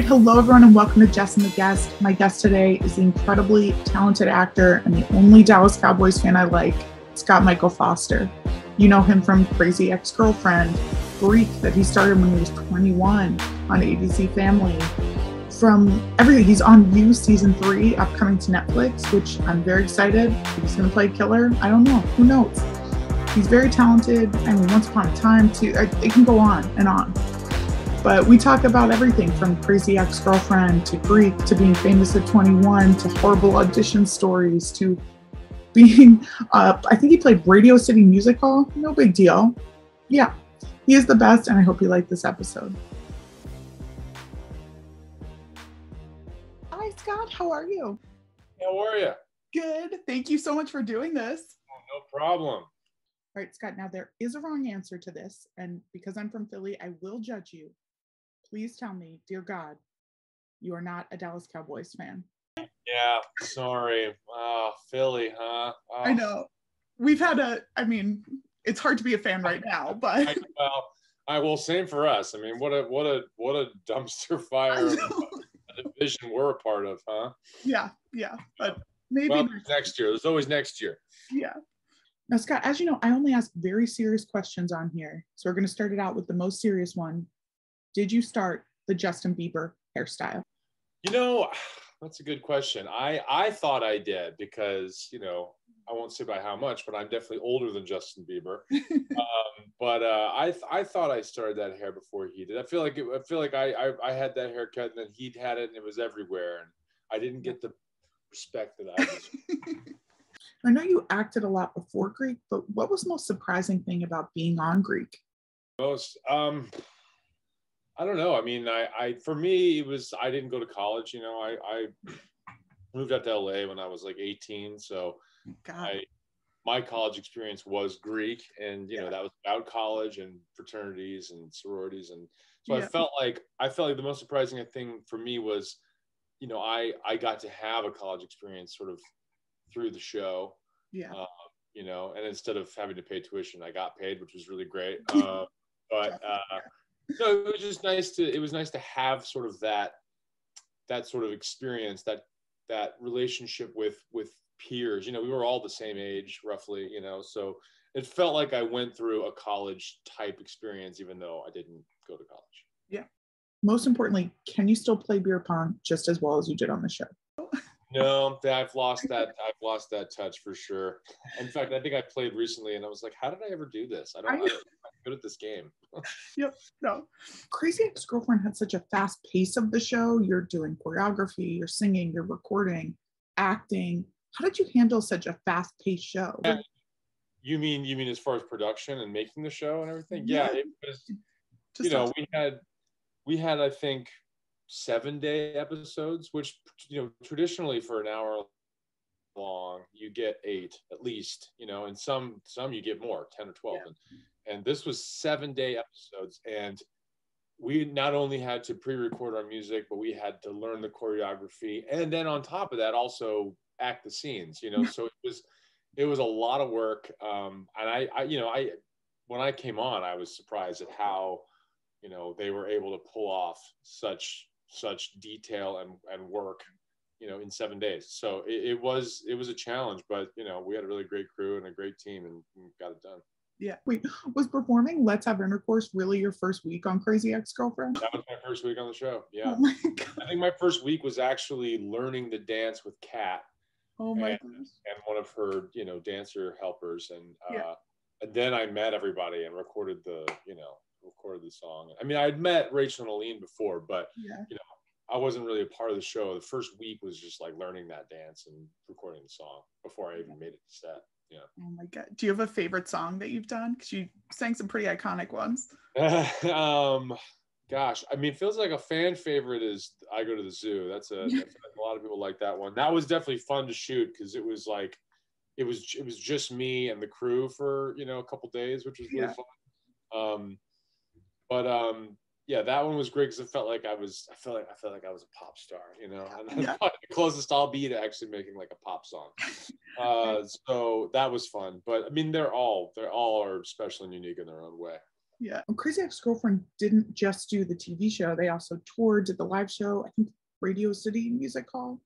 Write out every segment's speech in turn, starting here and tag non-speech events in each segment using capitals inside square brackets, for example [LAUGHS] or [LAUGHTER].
Hello, everyone, and welcome to Jess and the Guest. My guest today is the incredibly talented actor and the only Dallas Cowboys fan I like, Scott Michael Foster. You know him from Crazy Ex Girlfriend, Greek, that he started when he was 21 on ABC Family. From everything, he's on You season three, upcoming to Netflix, which I'm very excited. He's going to play killer. I don't know. Who knows? He's very talented. I mean, Once Upon a Time, too. Uh, it can go on and on. But we talk about everything from crazy ex girlfriend to Greek to being famous at 21 to horrible audition stories to [LAUGHS] being, uh, I think he played Radio City Music Hall. No big deal. Yeah, he is the best, and I hope you like this episode. Hi, Scott. How are you? How are you? Good. Thank you so much for doing this. Oh, no problem. All right, Scott. Now, there is a wrong answer to this. And because I'm from Philly, I will judge you please tell me, dear God, you are not a Dallas Cowboys fan. Yeah, sorry. Oh, Philly, huh? Oh. I know. We've had a, I mean, it's hard to be a fan right now, but I, well, I will same for us. I mean, what a what a what a dumpster [LAUGHS] fire division we're a part of, huh? Yeah, yeah. But maybe well, next year. There's always next year. Yeah. Now, Scott, as you know, I only ask very serious questions on here. So we're going to start it out with the most serious one did you start the Justin Bieber hairstyle? You know, that's a good question. I I thought I did because you know I won't say by how much, but I'm definitely older than Justin Bieber. [LAUGHS] um, but uh, I I thought I started that hair before he did. I feel like it, I feel like I, I, I had that haircut and then he'd had it and it was everywhere and I didn't get the respect that I was. [LAUGHS] I know you acted a lot before Greek, but what was the most surprising thing about being on Greek? Most um I don't know. I mean, I, I for me it was I didn't go to college. You know, I, I moved out to LA when I was like 18, so I, my college experience was Greek, and you know that was about college and fraternities and sororities, and so yeah. I felt like I felt like the most surprising thing for me was, you know, I I got to have a college experience sort of through the show. Yeah. Uh, you know, and instead of having to pay tuition, I got paid, which was really great. [LAUGHS] Uh, but uh, no, it was just nice to it was nice to have sort of that that sort of experience that that relationship with with peers. You know, we were all the same age roughly. You know, so it felt like I went through a college type experience, even though I didn't go to college. Yeah. Most importantly, can you still play beer pong just as well as you did on the show? No, [LAUGHS] I've lost that. I've lost that touch for sure. In fact, I think I played recently, and I was like, "How did I ever do this? I don't. I, I'm good at this game." [LAUGHS] yep. No. Crazy Ex Girlfriend had such a fast pace of the show. You're doing choreography, you're singing, you're recording, acting. How did you handle such a fast paced show? Yeah. You mean you mean as far as production and making the show and everything? Yeah, yeah it was. You know, we had we had I think seven day episodes, which you know traditionally for an hour long you get eight at least. You know, and some some you get more, ten or twelve. Yeah. And, and this was seven day episodes, and we not only had to pre-record our music, but we had to learn the choreography, and then on top of that, also act the scenes. You know, [LAUGHS] so it was it was a lot of work. Um, and I, I, you know, I when I came on, I was surprised at how you know they were able to pull off such such detail and, and work you know in seven days. So it, it, was it was a challenge but you know we had a really great crew and a great team and got it done. Yeah. Wait was performing let's have intercourse really your first week on crazy ex-girlfriend? That was my first week on the show. Yeah. Oh [LAUGHS] i think my first week was actually learning the dance with kat oh my and, goodness. and one of her you know dancer helpers. And uh yeah. and then i met everybody and recorded the you know recorded the song. I mean, I had met Rachel and Aline before, but yeah. you know, I wasn't really a part of the show. The first week was just like learning that dance and recording the song before I even made it to set. Yeah. Oh my god. Do you have a favorite song that you've done? Because you sang some pretty iconic ones. [LAUGHS] um, gosh, I mean, it feels like a fan favorite is "I Go to the Zoo." That's a, that's a lot of people like that one. That was definitely fun to shoot because it was like it was it was just me and the crew for you know a couple days, which was really yeah. fun. Um, but um, yeah, that one was great because it felt like I was, I felt like I felt like I was a pop star, you know, and yeah. [LAUGHS] the closest I'll be to actually making like a pop song. [LAUGHS] Uh, so that was fun. But I mean, they're all, they're all are special and unique in their own way. Yeah. Crazy Ex Girlfriend didn't just do the TV show, they also toured, did the live show, I think Radio City Music Hall.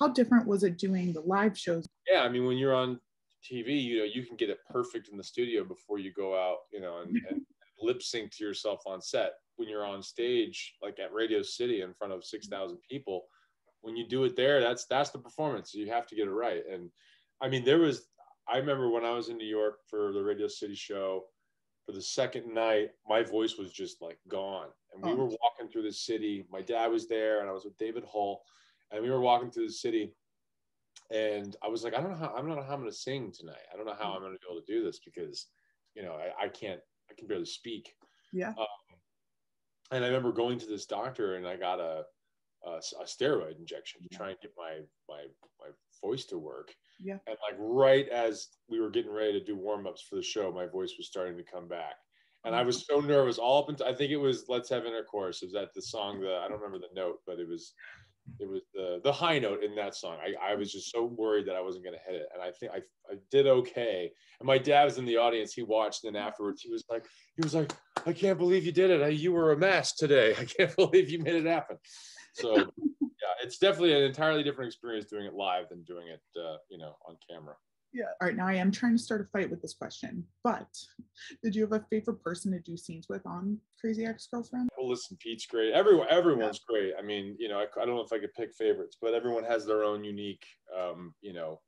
How different was it doing the live shows? Yeah, I mean, when you're on TV, you know, you can get it perfect in the studio before you go out, you know, and, and lip sync to yourself on set. When you're on stage, like at Radio City in front of 6,000 people, when you do it there, that's that's the performance. You have to get it right. And I mean, there was I remember when I was in New York for the Radio City show, for the second night, my voice was just like gone. And we oh. were walking through the city. My dad was there, and I was with David Hull, and we were walking through the city. And I was like, I don't know how I don't know how I'm going to sing tonight. I don't know how hmm. I'm going to be able to do this because, you know, I, I can't. I can barely speak. Yeah. Um, and I remember going to this doctor, and I got a a, a steroid injection to try and get my my my voice to work. Yeah. And like right as we were getting ready to do warm ups for the show, my voice was starting to come back. And I was so nervous all up until I think it was Let's Have Intercourse. Is that the song that I don't remember the note, but it was it was the the high note in that song. I, I was just so worried that I wasn't gonna hit it. And I think I, I did okay. And my dad was in the audience, he watched and afterwards he was like, he was like, I can't believe you did it. You were a mess today. [LAUGHS] I can't believe you made it happen. So [LAUGHS] yeah, it's definitely an entirely different experience doing it live than doing it, uh, you know, on camera. Yeah. All right. Now I am trying to start a fight with this question, but did you have a favorite person to do scenes with on Crazy Ex Girlfriend? Well, listen, Pete's great. Everyone, everyone's yeah. great. I mean, you know, I, I, don't know if I could pick favorites, but everyone has their own unique, um, you know,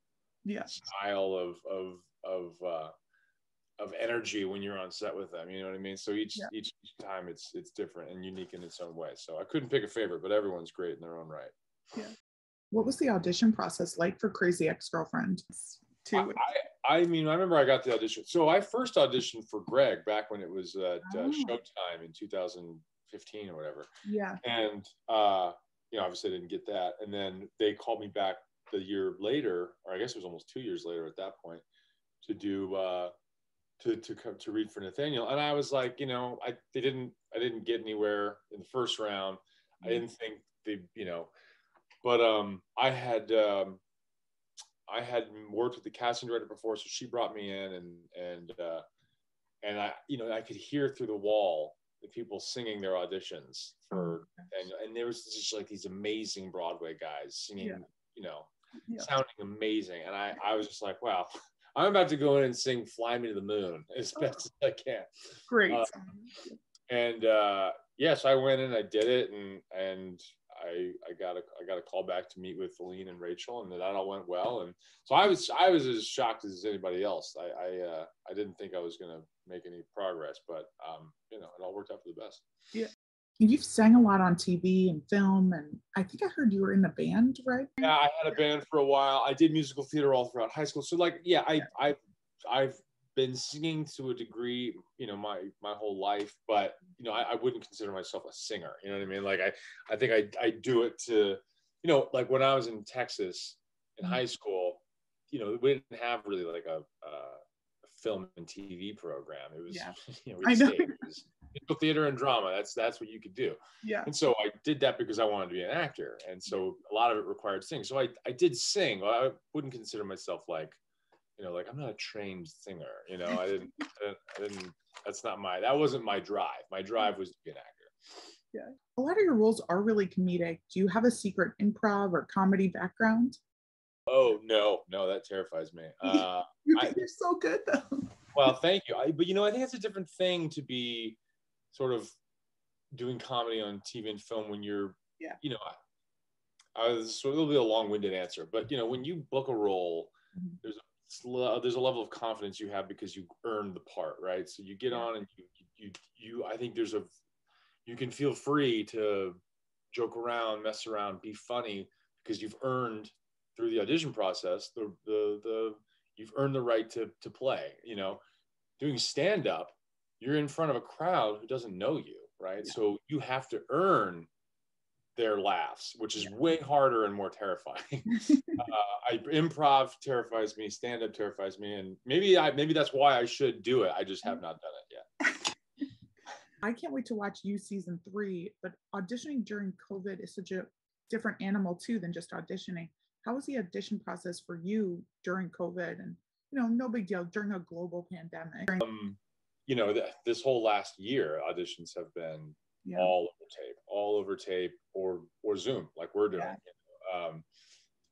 yeah. style of of of uh, of energy when you're on set with them. You know what I mean? So each yeah. each, each time it's it's different and unique in its own way. So I couldn't pick a favorite, but everyone's great in their own right. Yeah. What was the audition process like for Crazy Ex Girlfriend? I, I, I, mean, I remember I got the audition. So I first auditioned for Greg back when it was at uh, oh. Showtime in 2015 or whatever. Yeah. And uh, you know, obviously I didn't get that. And then they called me back the year later, or I guess it was almost two years later at that point, to do uh, to to come to read for Nathaniel, and I was like, you know, I they didn't I didn't get anywhere in the first round. I didn't think they, you know, but um, I had um, I had worked with the casting director before, so she brought me in, and and uh, and I, you know, I could hear through the wall the people singing their auditions for, oh, and and there was just like these amazing Broadway guys singing, yeah. you know, yeah. sounding amazing, and I I was just like, wow. I'm about to go in and sing "Fly Me to the Moon" [LAUGHS] as oh. best as I can. Great. Uh, and uh, yes, I went in, I did it, and and I I got a I got a call back to meet with Aline and Rachel, and that all went well. And so I was I was as shocked as anybody else. I I, uh, I didn't think I was going to make any progress, but um, you know, it all worked out for the best. Yeah. You've sang a lot on TV and film, and I think I heard you were in a band, right? Yeah, I had a band for a while. I did musical theater all throughout high school. So, like, yeah, I, I, I've been singing to a degree, you know, my my whole life, but you know, I, I wouldn't consider myself a singer. You know what I mean? Like, I, I think I, I do it to, you know, like when I was in Texas in mm-hmm. high school, you know, we didn't have really like a, a film and TV program. It was, yeah. [LAUGHS] you know, I know musical theater and drama. That's that's what you could do. Yeah. And so I did that because I wanted to be an actor, and so a lot of it required singing. So I I did sing. I wouldn't consider myself like, you know, like I'm not a trained singer. You know, I didn't I didn't, I didn't that's not my that wasn't my drive. My drive was to be an actor. Yeah. A lot of your roles are really comedic. Do you have a secret improv or comedy background? Oh no, no, that terrifies me. [LAUGHS] Uh, you're, I, you're so good though. well, thank you. I, but you know, I think it's a different thing to be sort of doing comedy on TV and film when you're, yeah. you know, I, I was sort of, it'll be a long-winded answer, but you know, when you book a role, mm-hmm. there's a there's a level of confidence you have because you earned the part, right? So you get on and you, you, you, I think there's a, you can feel free to joke around, mess around, be funny because you've earned through the audition process the the the you've earned the right to to play. You know, doing stand up you're in front of a crowd who doesn't know you, right? Yeah. So you have to earn their laughs, which is yeah. way harder and more terrifying. [LAUGHS] uh, I, improv terrifies me, stand up terrifies me, and maybe I maybe that's why I should do it. I just have not done it yet. [LAUGHS] I can't wait to watch you season three, but auditioning during COVID is such a different animal too than just auditioning. How was the audition process for you during COVID? And you know, no big deal during a global pandemic. Um, you know, th- this whole last year, auditions have been yeah. all over tape, all over tape, or or Zoom, like we're doing. Yeah. You know? um,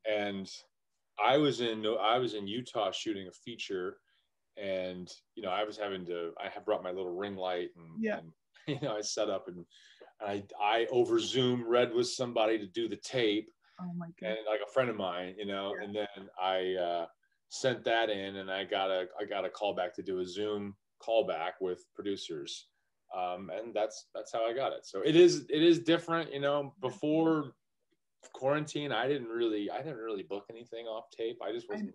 and I was in I was in Utah shooting a feature, and you know I was having to I had brought my little ring light and, yeah. and [LAUGHS] you know I set up and I I over Zoom read with somebody to do the tape. Oh my god! And like a friend of mine, you know, yeah. and then I uh, sent that in, and I got a I got a call back to do a Zoom callback with producers, um, and that's that's how I got it. So it is it is different, you know. Before quarantine, I didn't really I didn't really book anything off tape. I just wasn't.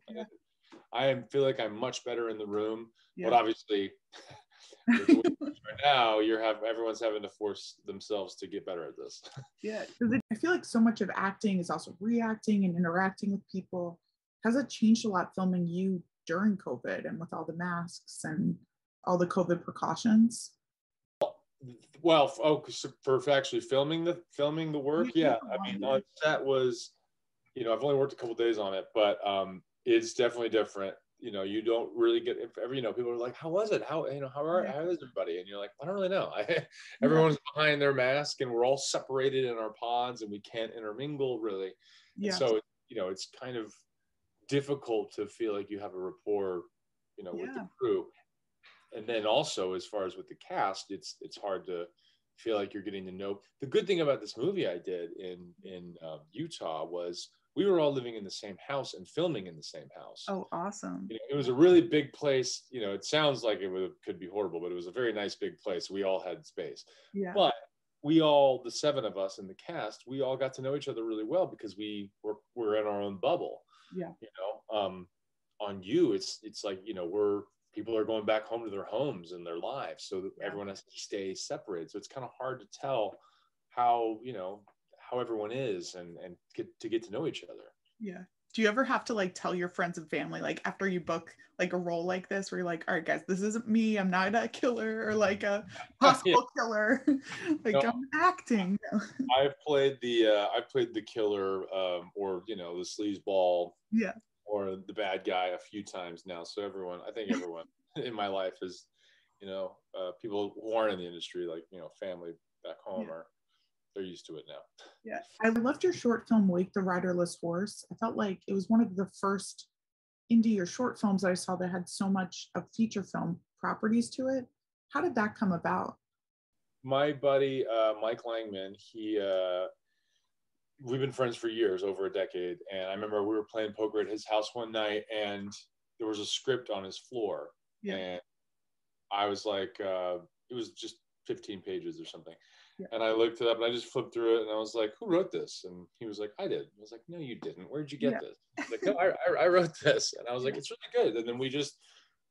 I, I feel like I'm much better in the room, yeah. but obviously. [LAUGHS] right now you're have everyone's having to force themselves to get better at this [LAUGHS] yeah i feel like so much of acting is also reacting and interacting with people has it changed a lot filming you during covid and with all the masks and all the COVID precautions? Well, oh, for actually filming the filming the work, yeah. I mean, on set was, you know, I've only worked a couple days on it, but um, it's definitely different. You know, you don't really get if ever, you know, people are like, "How was it? How you know, how are how is everybody?" And you're like, "I don't really know." [LAUGHS] I, everyone's behind their mask, and we're all separated in our pods, and we can't intermingle really. Yeah. So you know, it's kind of difficult to feel like you have a rapport, you know, yeah. with the crew and then also as far as with the cast, it's it's hard to feel like you're getting to know. The good thing about this movie I did in in um, Utah was we were all living in the same house and filming in the same house. Oh, awesome! You know, it was a really big place. You know, it sounds like it would, could be horrible, but it was a very nice big place. We all had space. Yeah. But we all, the seven of us in the cast, we all got to know each other really well because we were were in our own bubble. Yeah. You know, um, on you, it's it's like you know we're people are going back home to their homes and their lives so that everyone has to stay separated. So it's kind of hard to tell how you know how everyone is and and get to get to know each other. Yeah. Do you ever have to like tell your friends and family like after you book like a role like this where you're like all right guys this isn't me. I'm not a killer or like a [LAUGHS] possible yeah. killer. [LAUGHS] Like no, i'm acting. [LAUGHS] I've played the uh i've played the killer um or you know the sleazeball yeah or the bad guy a few times now. So everyone, I think [LAUGHS] everyone in my life is, you know, uh, people who aren't in the industry, like you know, family back home, yeah. are they're used to it now. Yeah, I loved your short film "Wake the Riderless Horse." I felt like it was one of the first indie or short films I saw that had so much of feature film properties to it. How did that come about? My buddy uh, Mike Langman, he uh, we've been friends for years, over a decade. And I remember we were playing poker at his house one night, and there was a script on his floor, yeah. and I was like, uh, it was just 15 pages or something. Yeah. And I looked it up and I just flipped through it and I was like, who wrote this? And he was like, I did. I was like, no, you didn't. Where'd you get yeah. this? like, no, I, I, wrote this. And I was like, it's really good. And then we just,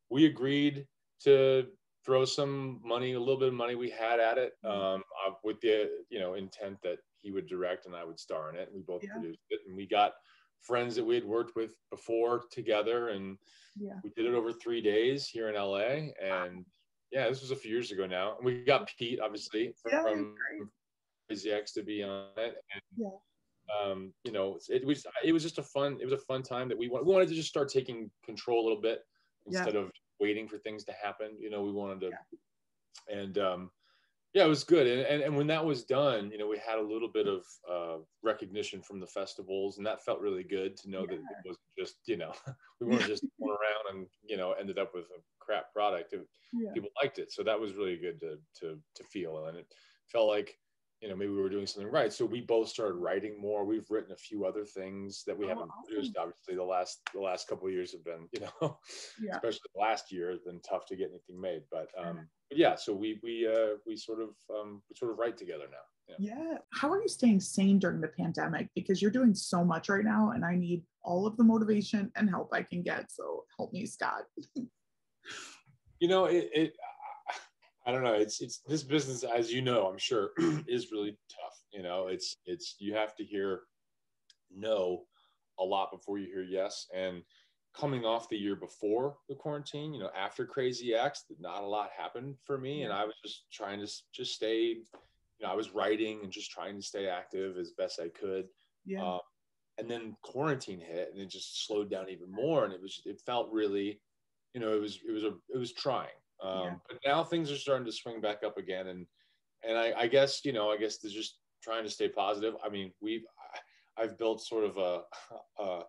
we agreed to throw some money, a little bit of money we had at it mm-hmm. um, uh, with the, you know, intent that he would direct and I would star in it. We both yeah. produced it. And we got friends that we had worked with before together. And yeah. we did it over three days here in LA. And yeah, this was a few years ago now. And we got Pete, obviously, yeah, from Crazy Ex to be on it. And, yeah. Um, you know, it was it was just a fun it was a fun time that we wanted, we wanted to just start taking control a little bit instead yeah. of waiting for things to happen. You know, we wanted to, and um, yeah, it was good. And, and, and when that was done, you know, we had a little bit of uh, recognition from the festivals, and that felt really good to know yeah. that it wasn't just, you know, [LAUGHS] we weren't just going [LAUGHS] around and, you know, ended up with a crap product. It, yeah. People liked it. So that was really good to, to, to feel. And it felt like, you know, maybe we were doing something right. So we both started writing more. We've written a few other things that we oh, haven't awesome. produced. Obviously, the last the last couple of years have been, you know, [LAUGHS] yeah. especially the last year has been tough to get anything made. But um, but yeah, so we we uh, we sort of um, we sort of write together now. Yeah. yeah. How are you staying sane during the pandemic? Because you're doing so much right now, and I need all of the motivation and help I can get. So help me, Scott. [LAUGHS] you know, it, it I don't know. It's it's this business, as you know, I'm sure, [CLEARS THROAT] is really tough. You know, it's it's you have to hear no a lot before you hear yes. And coming off the year before the quarantine, you know, after Crazy Ex, not a lot happened for me, and I was just trying to just stay. You know, I was writing and just trying to stay active as best I could. Yeah. Um, and then quarantine hit, and it just slowed down even more, and it was it felt really, you know, it was it was a it was trying Um, yeah. But now things are starting to swing back up again, and and I, I guess you know I guess they're just trying to stay positive. I mean, we've I've built sort of a, a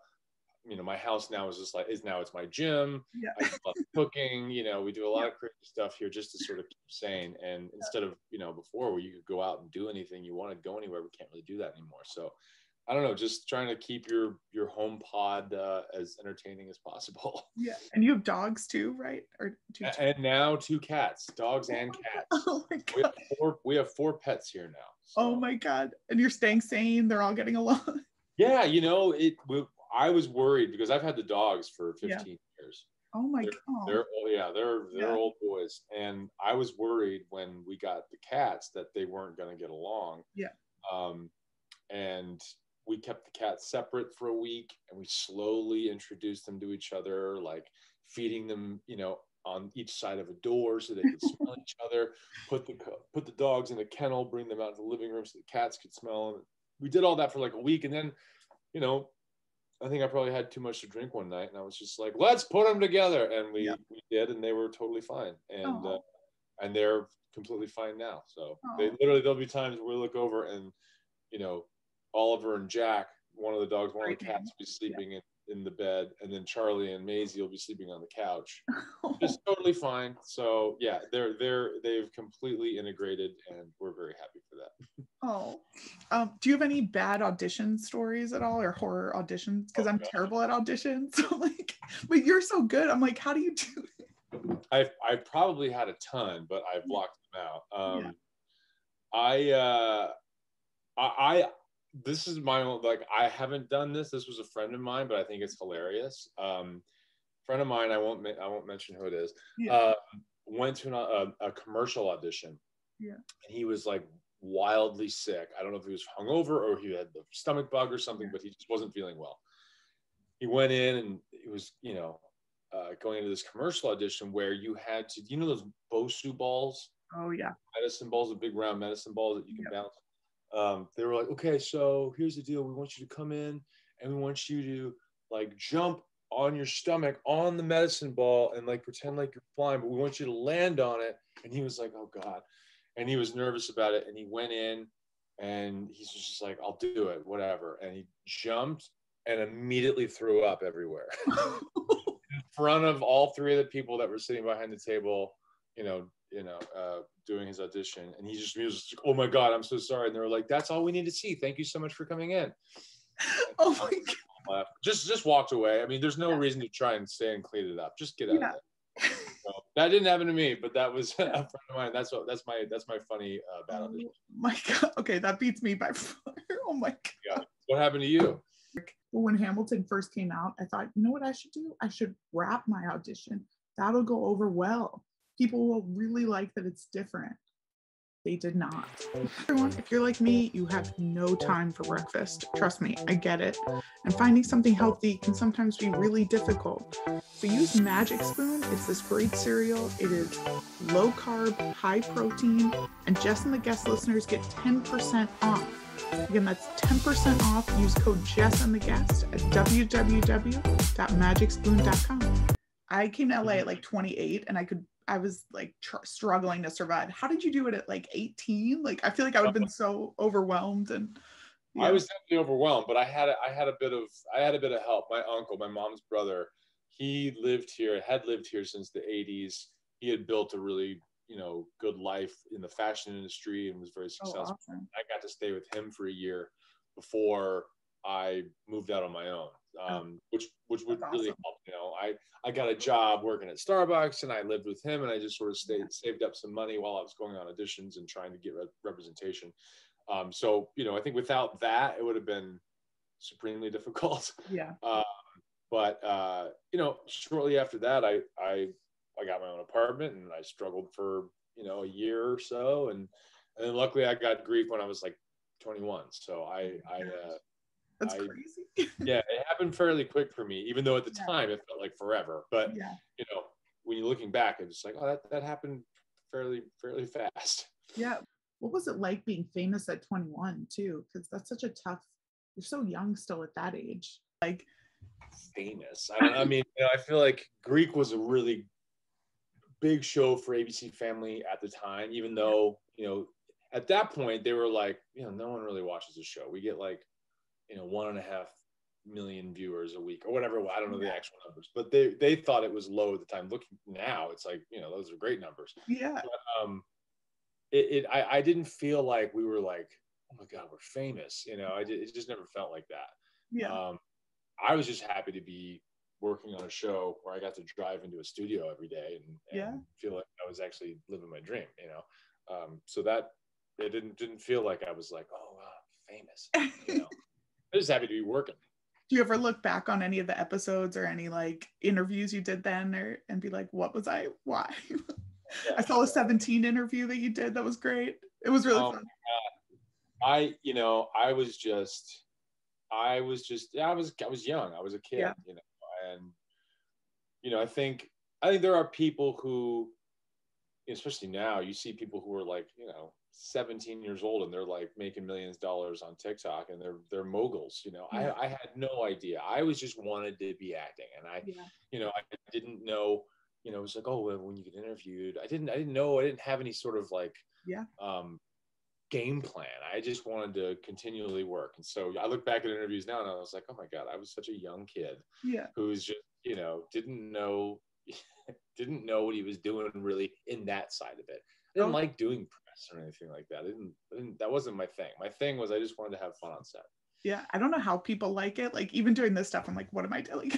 you know, my house now is just like is now it's my gym. Yeah. I love [LAUGHS] cooking. You know, we do a lot yeah. of creative stuff here just to sort of keep sane. And instead of you know before where you could go out and do anything you want to go anywhere, we can't really do that anymore. So I don't know, just trying to keep your your home pod uh, as entertaining as possible. [LAUGHS] Yeah, and you have dogs too, right? Or two, two? and now two cats, dogs and cats. [LAUGHS] Oh my god, we have four, we have four pets here now. So. Oh my god, and you're staying sane. They're all getting along. [LAUGHS] Yeah, you know it. We, I was worried because I've had the dogs for 15 yeah. years. Oh my they're, god. They're oh yeah, they're they're yeah. old boys, and I was worried when we got the cats that they weren't going to get along. Yeah. Um, and we kept the cats separate for a week and we slowly introduced them to each other like feeding them you know on each side of a door so they could smell each other. Put the put the dogs in a kennel bring them out to the living room so the cats could smell them we did all that for like a week and then you know i think i probably had too much to drink one night and i was just like let's put them together and we, yeah. we did and they were totally fine and uh, and they're completely fine now. So they literally there'll be times where we look over and you know Oliver and Jack, one of the dogs, one of the cats, will be sleeping yeah. in, in the bed, and then Charlie and Maisie will be sleeping on the couch. [LAUGHS] Just totally fine. So yeah, they're they're they've completely integrated, and we're very happy for that. [LAUGHS] Oh, um, do you have any bad audition stories at all, or horror auditions? Because oh, I'm gosh. terrible at auditions. [LAUGHS] So like, but you're so good. I'm like, how do you do it? I've I probably had a ton, but I've blocked them out. Um, yeah. I uh, I this is my own like I haven't done this. This was a friend of mine, but I think it's hilarious. Um, friend of mine, I won't I won't mention who it is. Yeah. Uh, went to an, a, a commercial audition. Yeah. And he was like wildly sick. I don't know if he was hungover or he had the stomach bug or something, yeah. but he just wasn't feeling well. He went in and it was, you know, uh, going into this commercial audition where you had to, you know, those Bosu balls. Oh yeah. Medicine balls, the big round medicine balls that you can yep. bounce um, they were like, okay, so here's the deal. We want you to come in and we want you to like jump on your stomach on the medicine ball and like pretend like you're flying, but we want you to land on it. And he was like, oh God. And he was nervous about it. And he went in and he's just like, I'll do it, whatever. And he jumped and immediately threw up everywhere [LAUGHS] in front of all three of the people that were sitting behind the table, you know, you know, uh, doing his audition, and he just was like, "Oh my god, I'm so sorry." And they were like, "That's all we need to see. Thank you so much for coming in." [LAUGHS] oh my god! Just just walked away. I mean, there's no yeah. reason to try and stay and clean it up. Just get out yeah. of it. So, that didn't happen to me, but that was [LAUGHS] [LAUGHS] a friend of mine. That's what that's my that's my funny uh, bad audition. Oh my god! Okay, that beats me by far. Oh my god! Yeah. What happened to you? When Hamilton first came out, I thought, you know what I should do? I should rap my audition. That'll go over well people will really like that it's different. They did not. Everyone, if you're like me, you have no time for breakfast. Trust me, I get it. And finding something healthy can sometimes be really difficult. So use Magic Spoon. It's this great cereal. It is low carb, high protein, and Jess and the guest listeners get 10% off. Again, that's 10% off. Use code Jess and the guest at www.magicspoon.com. I came to LA at like 28 and I could I was like tr- struggling to survive. How did you do it at like 18? Like I feel like I would have been uh-huh. so overwhelmed and yeah. I was definitely overwhelmed, but I had a, I had a bit of I had a bit of help. My uncle, my mom's brother, he lived here, had lived here since the 80s. He had built a really you know good life in the fashion industry and was very oh, successful. Oh, awesome. I got to stay with him for a year before I moved out on my own. Um, which which would really help. You know, I I got a job working at Starbucks, and I lived with him, and I just sort of stayed saved up some money while I was going on auditions and trying to get re- representation. Um, so you know, I think without that, it would have been supremely [LAUGHS] difficult. Yeah. Um, but uh, you know, shortly after that, I I I got my own apartment, and I struggled for you know a year or so, and and then luckily I got Greek when I was like 21. So I I uh, that's I, crazy. yeah, it happened fairly quick for me, even though at the yeah. time it felt like forever. But yeah. you know, when you're looking back, it's like, oh, that, that happened fairly fairly fast. Yeah. What was it like being famous at 21 too? Because that's such a tough. You're so young still at that age. Like famous. I, I mean, you know, I feel like Greek was a really big show for ABC Family at the time, even though, you know, at that point they were like, you know, no one really watches the show. We get like, you know, one and a half million viewers a week or whatever. I don't know the actual numbers, but they they thought it was low at the time. Looking now, it's like, you know, those are great numbers. Yeah. But, um, it, it I, I didn't feel like we were like, oh my God, we're famous. You know, I did, it just never felt like that. Yeah. Um, I was just happy to be working on a show where I got to drive into a studio every day and, and Yeah. feel like I was actually living my dream, you know? Um, so that it didn't, didn't feel like I was like, oh, wow, famous, you know, [LAUGHS] I was just happy to be working. Do you ever look back on any of the episodes or any like interviews you did then or and be like, what was I? Why? [LAUGHS] I saw a 17 interview that you did. That was great. It was really Oh, fun. I, you know, I was just, I was just, I was, I was young. I was a kid, Yeah. you know, and, you know, I think, I think there are people who, especially now, you see people who are like, you know, 17 years old and they're like making millions of dollars on TikTok and they're, they're moguls, you know, Yeah. I, I had no idea. I was just wanted to be acting and I, Yeah. you know, I didn't know, you know, it was like, oh, well, when you get interviewed, I didn't, I didn't know, I didn't have any sort of like, Yeah. um, game plan. I just wanted to continually work. And so I look back at interviews now and I was like, oh my God, I was such a young kid Yeah. who's just, you know, didn't know, [LAUGHS] didn't know what he was doing really in that side of it. I didn't Oh. like doing press or anything like that. I didn't, I didn't, that wasn't my thing. My thing was I just wanted to have fun on set. Yeah. I don't know how people like it. Like even doing this stuff, I'm like, what am I doing?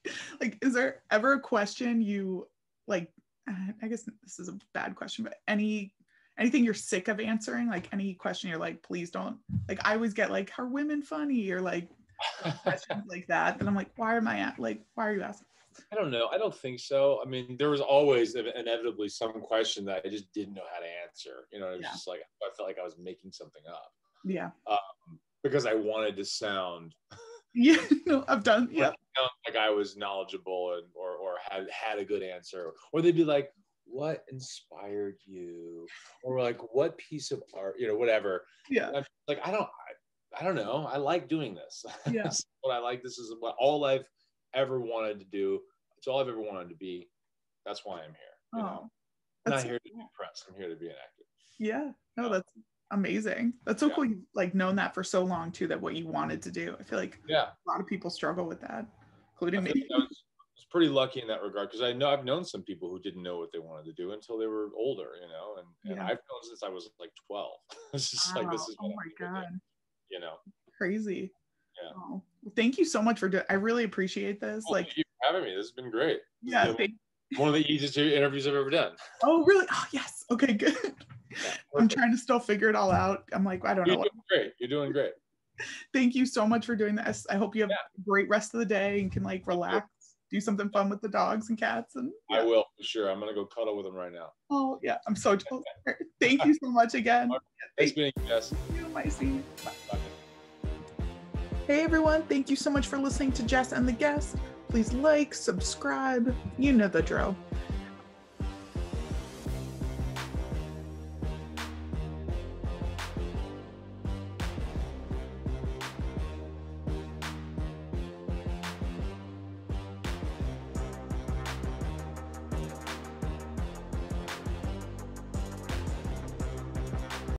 [LAUGHS] like, is there ever a question you like? I guess this is a bad question, but any anything you're sick of answering, like any question you're like, please don't. Like I always get like, are women funny or like [LAUGHS] questions like that. And I'm like, why am I at like, why are you asking? I don't know. I don't think so. I mean, there was always inevitably some question that I just didn't know how to answer. You know, it was Yeah. just like I felt like I was making something up Yeah. Um, because I wanted to sound [LAUGHS] Yeah. No, I've done. [LAUGHS] Yeah. like I was knowledgeable and or or had had a good answer. Or they'd be like, "What inspired you?" Or like, "What piece of art?" You know, whatever. Yeah. I'm like, I don't, I, I don't know. I like doing this. [LAUGHS] Yeah. This what I like. This is what all I've ever wanted to do. It's all I've ever wanted to be. That's why I'm here. You know, Oh, I'm not here to be press. I'm here to be an actor. Yeah. No, um, that's amazing. That's so Yeah. cool. You've like known that for so long too, that what you wanted to do. I feel like Yeah. a lot of people struggle with that, including me. I was, was pretty lucky in that regard because I know I've known some people who didn't know what they wanted to do until they were older, you know, and, and Yeah. I've known since I was like 12. [LAUGHS] it's just like this Wow. is oh my gonna do, god, you know. crazy. Yeah. Oh, thank you so much for doing. I really appreciate this. Well, like, thank you for having me. This has been great. This yeah. been one of the easiest interviews I've ever done. oh, really? Oh, yes. Okay, good. I'm trying to still figure it all out. I'm like, I don't know. You're What, doing great. You're doing great. thank you so much for doing this. I hope you have Yeah. a great rest of the day and can like relax, do something fun with the dogs and cats. And I will for sure. I'm gonna go cuddle with them right now. oh yeah, I'm so. [LAUGHS] Thank you so much again. Thanks, meeting you, Jess. Thank you. Bye. Bye. Hey everyone, thank you so much for listening to Jess and the Guest. Please like, subscribe, you know the drill.